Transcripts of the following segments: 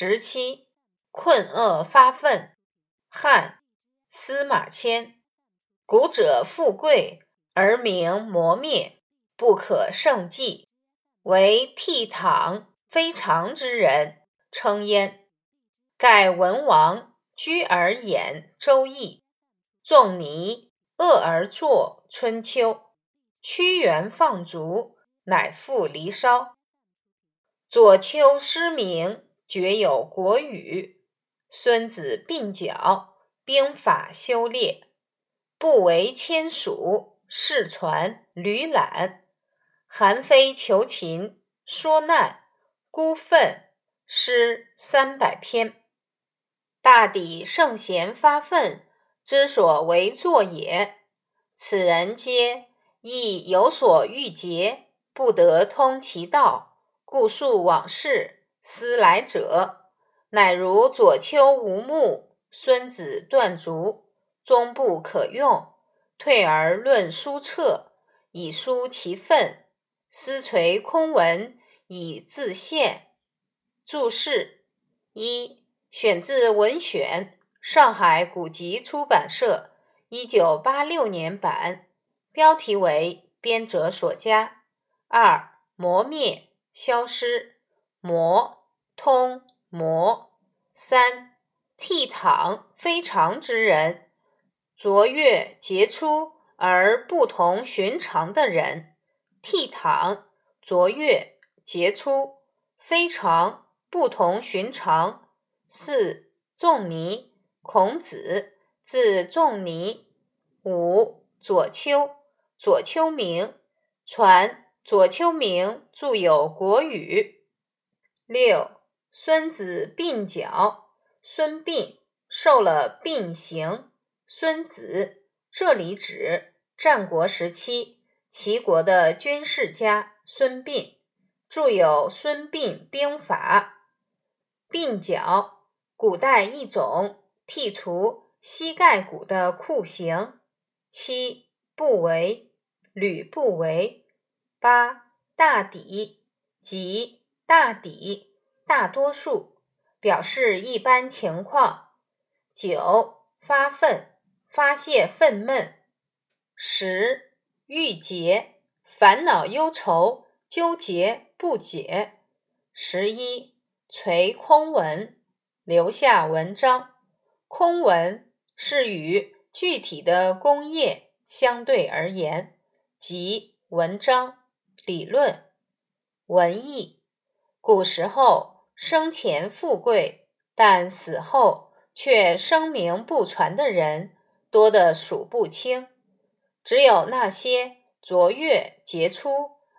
十七，困厄发愤。汉，司马迁。古者富贵而名磨灭，不可胜计，为倜傥非常之人称焉。盖文王居而演《周易》，仲尼恶而作《春秋》，屈原放逐，乃赋《离骚》。左丘失明，绝有《国语》。孙子鬓角，兵法修列。不为迁蜀，世传吕览。韩非求秦，说难，孤愤，诗三百篇。大抵圣贤发愤之所为作也。此人皆亦有所欲结，不得通其道。故述往事，思来者，乃如左丘无目，孙子断足，终不可用。退而论书彻，以书其愤；思垂空文，以自现。注释一：选自《文选》，上海古籍出版社，一九八六年版。标题为编者所加。二：磨灭。消失，磨通魔。三，倜傥非常之人，卓越杰出而不同寻常的人。倜傥，卓越杰出，非常不同寻常。四，仲尼，孔子，字仲尼。五，左丘，左丘明，传。左丘明著有《国语》。六，孙子鬓角，孙膑受了膑刑。孙子这里指战国时期齐国的军事家孙膑，著有《孙膑兵法》。鬓角，古代一种剔除膝盖骨的酷刑。七，不为，吕不韦。八大抵，即大抵，大多数，表示一般情况。九发愤，发泄愤懑。十郁结，烦恼忧愁，纠结不解。十一垂空文，留下文章。空文是与具体的工业相对而言，即文章。理论文艺，古时候生前富贵，但死后却声名不传的人多得数不清。只有那些卓越杰出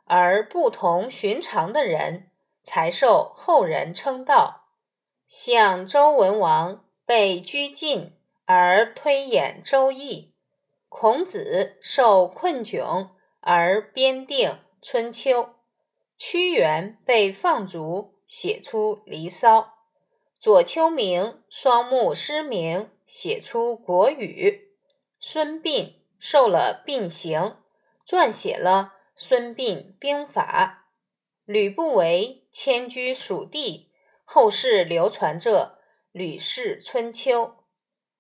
而不同寻常的人，才受后人称道。像周文王被拘禁而推演《周易》，孔子受困窘而编定。春秋，屈原被放逐，写出《离骚》；左丘明双目失明，写出《国语》；孙膑受了膑刑，撰写了《孙膑兵法》；吕不韦迁居蜀地，后世流传着《吕氏春秋》；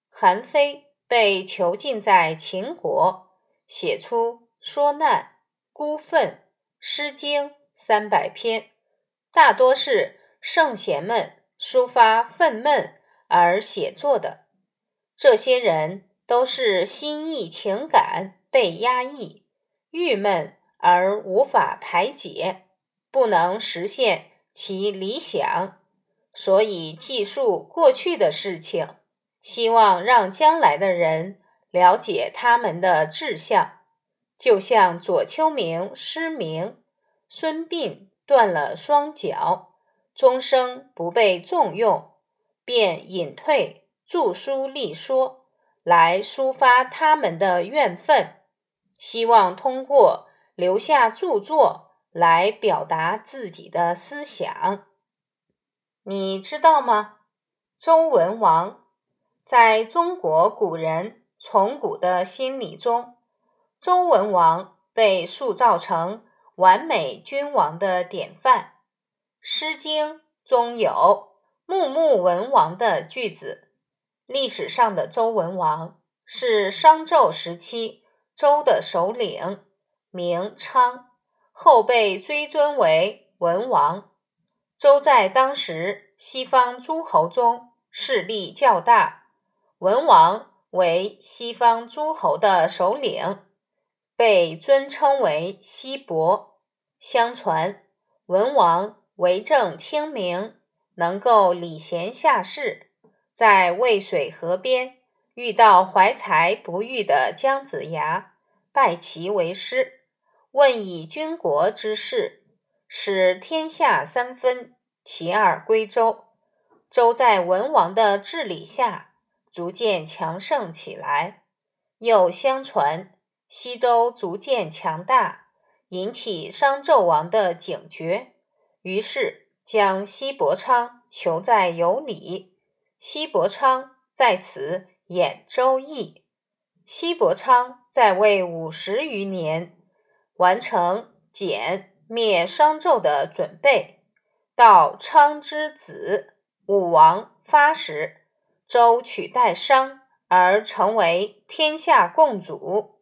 韩非被囚禁在秦国，写出《说难》《孤愤》。《诗经》三百篇，大多是圣贤们抒发愤懑而写作的。这些人都是心意情感被压抑、郁闷而无法排解，不能实现其理想，所以记述过去的事情，希望让将来的人了解他们的志向。就像左丘明失明，孙膑断了双脚，终生不被重用，便隐退著书立说，来抒发他们的怨愤，希望通过留下著作来表达自己的思想。你知道吗？周文王在中国古人从古的心理中。周文王被塑造成完美君王的典范，《诗经》中有“穆穆文王的句子。历史上的周文王是商纣时期周的首领，名昌，后被追尊为文王。周在当时西方诸侯中势力较大，文王为西方诸侯的首领，被尊称为西伯。相传文王为政清明。能够礼贤下士，在渭水河边遇到怀才不遇的姜子牙，拜其为师，问以军国之事，使天下三分，其二归周。周在文王的治理下，逐渐强盛起来。又相传西周逐渐强大，引起商纣王的警觉，于是。将西伯昌囚在有里，西伯昌在此演《周易》。西伯昌在位五十余年，完成简灭商纣的准备。到昌之子武王发时，周取代商而成为天下共主。